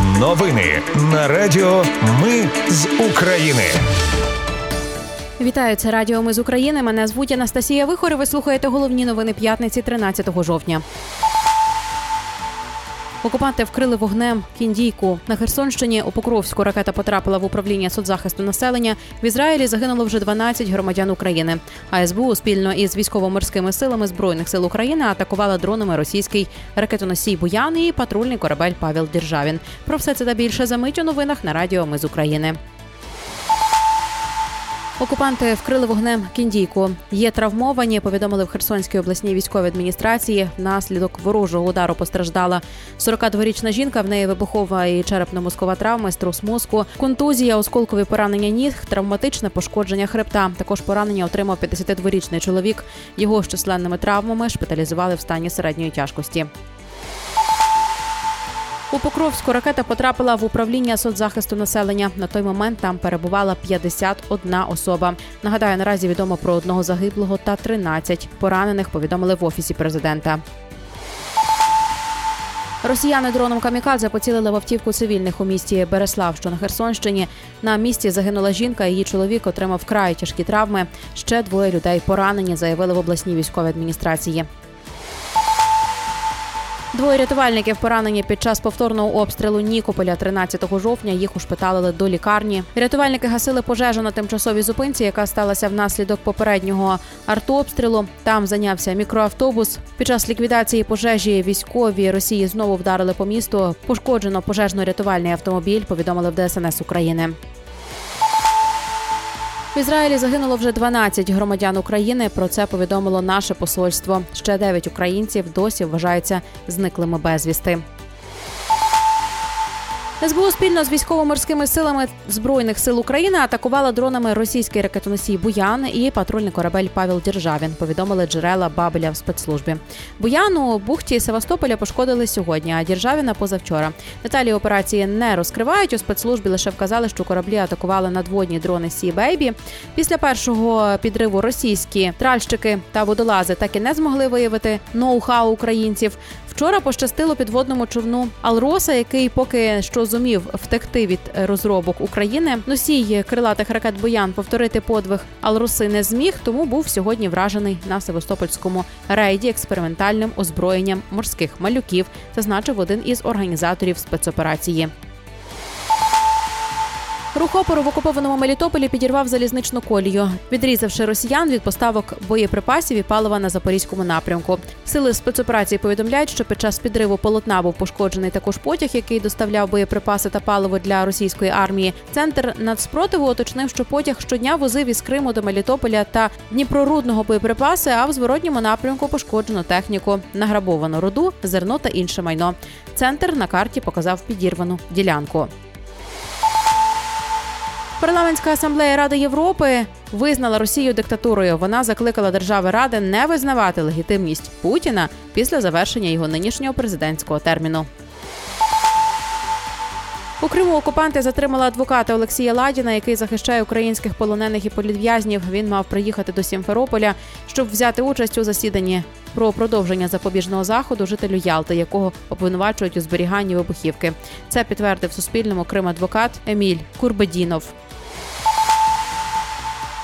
Новини на Радіо Ми з України. Вітаю, це Радіо Ми з України. Мене звуть Анастасія Вихор. Ви слухаєте головні новини п'ятниці 13 жовтня. Окупанти вкрили вогнем кіндійку на Херсонщині. У Покровську ракета потрапила в управління соцзахисту населення. В Ізраїлі загинуло вже 12 громадян України. А СБУ спільно із військово-морськими силами збройних сил України атакувала дронами російський ракетоносій Буян і патрульний корабель Павел Державін. Про все це та більше за мить у новинах на Радіо Ми з України. Окупанти вкрили вогнем кіндійку. Є травмовані. Повідомили в Херсонській обласній військовій адміністрації. Внаслідок ворожого удару постраждала 42-річна жінка. В неї вибухова і черепно-мозкова травма, струс мозку, контузія, осколкові поранення ніг, травматичне пошкодження хребта. Також поранення отримав 52-річний чоловік. Його з численними травмами шпиталізували в стані середньої тяжкості. У Покровську ракета потрапила в управління соцзахисту населення. На той момент там перебувала 51 особа. Нагадаю, наразі відомо про одного загиблого та 13 поранених. Повідомили в офісі президента. Росіяни дроном камікадзе поцілили в автівку цивільних у місті Береслав, що на Херсонщині. На місці загинула жінка. Її чоловік отримав вкрай тяжкі травми. Ще двоє людей поранені, заявили в обласній військовій адміністрації. Двоє рятувальників поранені під час повторного обстрілу Нікополя 13 жовтня. Їх ушпиталили до лікарні. Рятувальники гасили пожежу на тимчасовій зупинці, яка сталася внаслідок попереднього артобстрілу. Там зайнявся мікроавтобус. Під час ліквідації пожежі військові Росії знову вдарили по місту. Пошкоджено пожежно-рятувальний автомобіль. Повідомили в ДСНС України. В Ізраїлі загинуло вже 12 громадян України. Про це повідомило наше посольство. Ще 9 українців досі вважаються зниклими безвісти. СБУ спільно з військово-морськими силами збройних сил України атакувала дронами російський ракетоносій Буян і патрульний корабель Павел Державін. Повідомили джерела Бабеля в спецслужбі. Буян у бухті Севастополя пошкодили сьогодні, а Державіна позавчора. Деталі операції не розкривають. У спецслужбі лише вказали, що кораблі атакували надводні дрони Sea Baby. Після першого підриву російські тральщики та водолази так і не змогли виявити ноу-хау українців. Вчора пощастило підводному човну Алроса, який поки що зумів втекти від розробок України. Носій крилатих ракет Боян повторити подвиг Алроси не зміг, тому був сьогодні вражений на Севастопольському рейді експериментальним озброєнням морських малюків, зазначив один із організаторів спецоперації. Рух опору в окупованому Мелітополі підірвав залізничну колію, відрізавши росіян від поставок боєприпасів і палива на запорізькому напрямку. Сили спецоперації повідомляють, що під час підриву полотна був пошкоджений також потяг, який доставляв боєприпаси та паливо для російської армії. Центр нацспротиву уточнив, що потяг щодня возив із Криму до Мелітополя та Дніпрорудного боєприпаси. А в зворотньому напрямку пошкоджено техніку, награбовану руду, зерно та інше майно. Центр на карті показав підірвану ділянку. Парламентська асамблея Ради Європи визнала Росію диктатурою. Вона закликала держави Ради не визнавати легітимність Путіна після завершення його нинішнього президентського терміну. У Криму окупанти затримали адвоката Олексія Ладіна, який захищає українських полонених і політв'язнів. Він мав приїхати до Сімферополя, щоб взяти участь у засіданні про продовження запобіжного заходу жителю Ялти, якого обвинувачують у зберіганні вибухівки. Це підтвердив Суспільному Крим адвокат Еміль Курбедінов.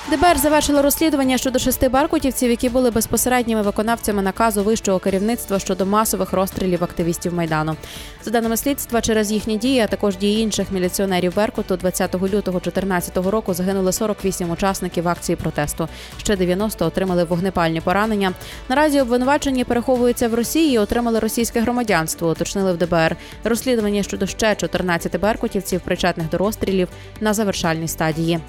ДБР завершило розслідування щодо шести баркутівців, які були безпосередніми виконавцями наказу вищого керівництва щодо масових розстрілів активістів майдану. За даними слідства, через їхні дії, а також дії інших міліціонерів Беркуту, 20 лютого 2014 року загинули 48 учасників акції протесту. Ще 90 отримали вогнепальні поранення. Наразі обвинувачені переховуються в Росії, і отримали російське громадянство. Уточнили в ДБР. Розслідування щодо ще 14 беркутівців, причетних до розстрілів, на завершальній стадії.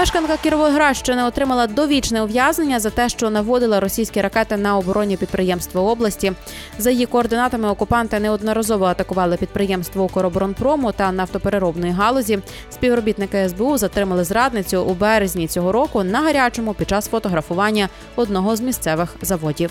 Мешканка Кіровоградщини отримала довічне ув'язнення за те, що наводила російські ракети на оборонні підприємства області. За її координатами окупанти неодноразово атакували підприємство «Укроборонпрому» та нафтопереробної галузі. Співробітники СБУ затримали зрадницю у березні цього року на гарячому під час фотографування одного з місцевих заводів.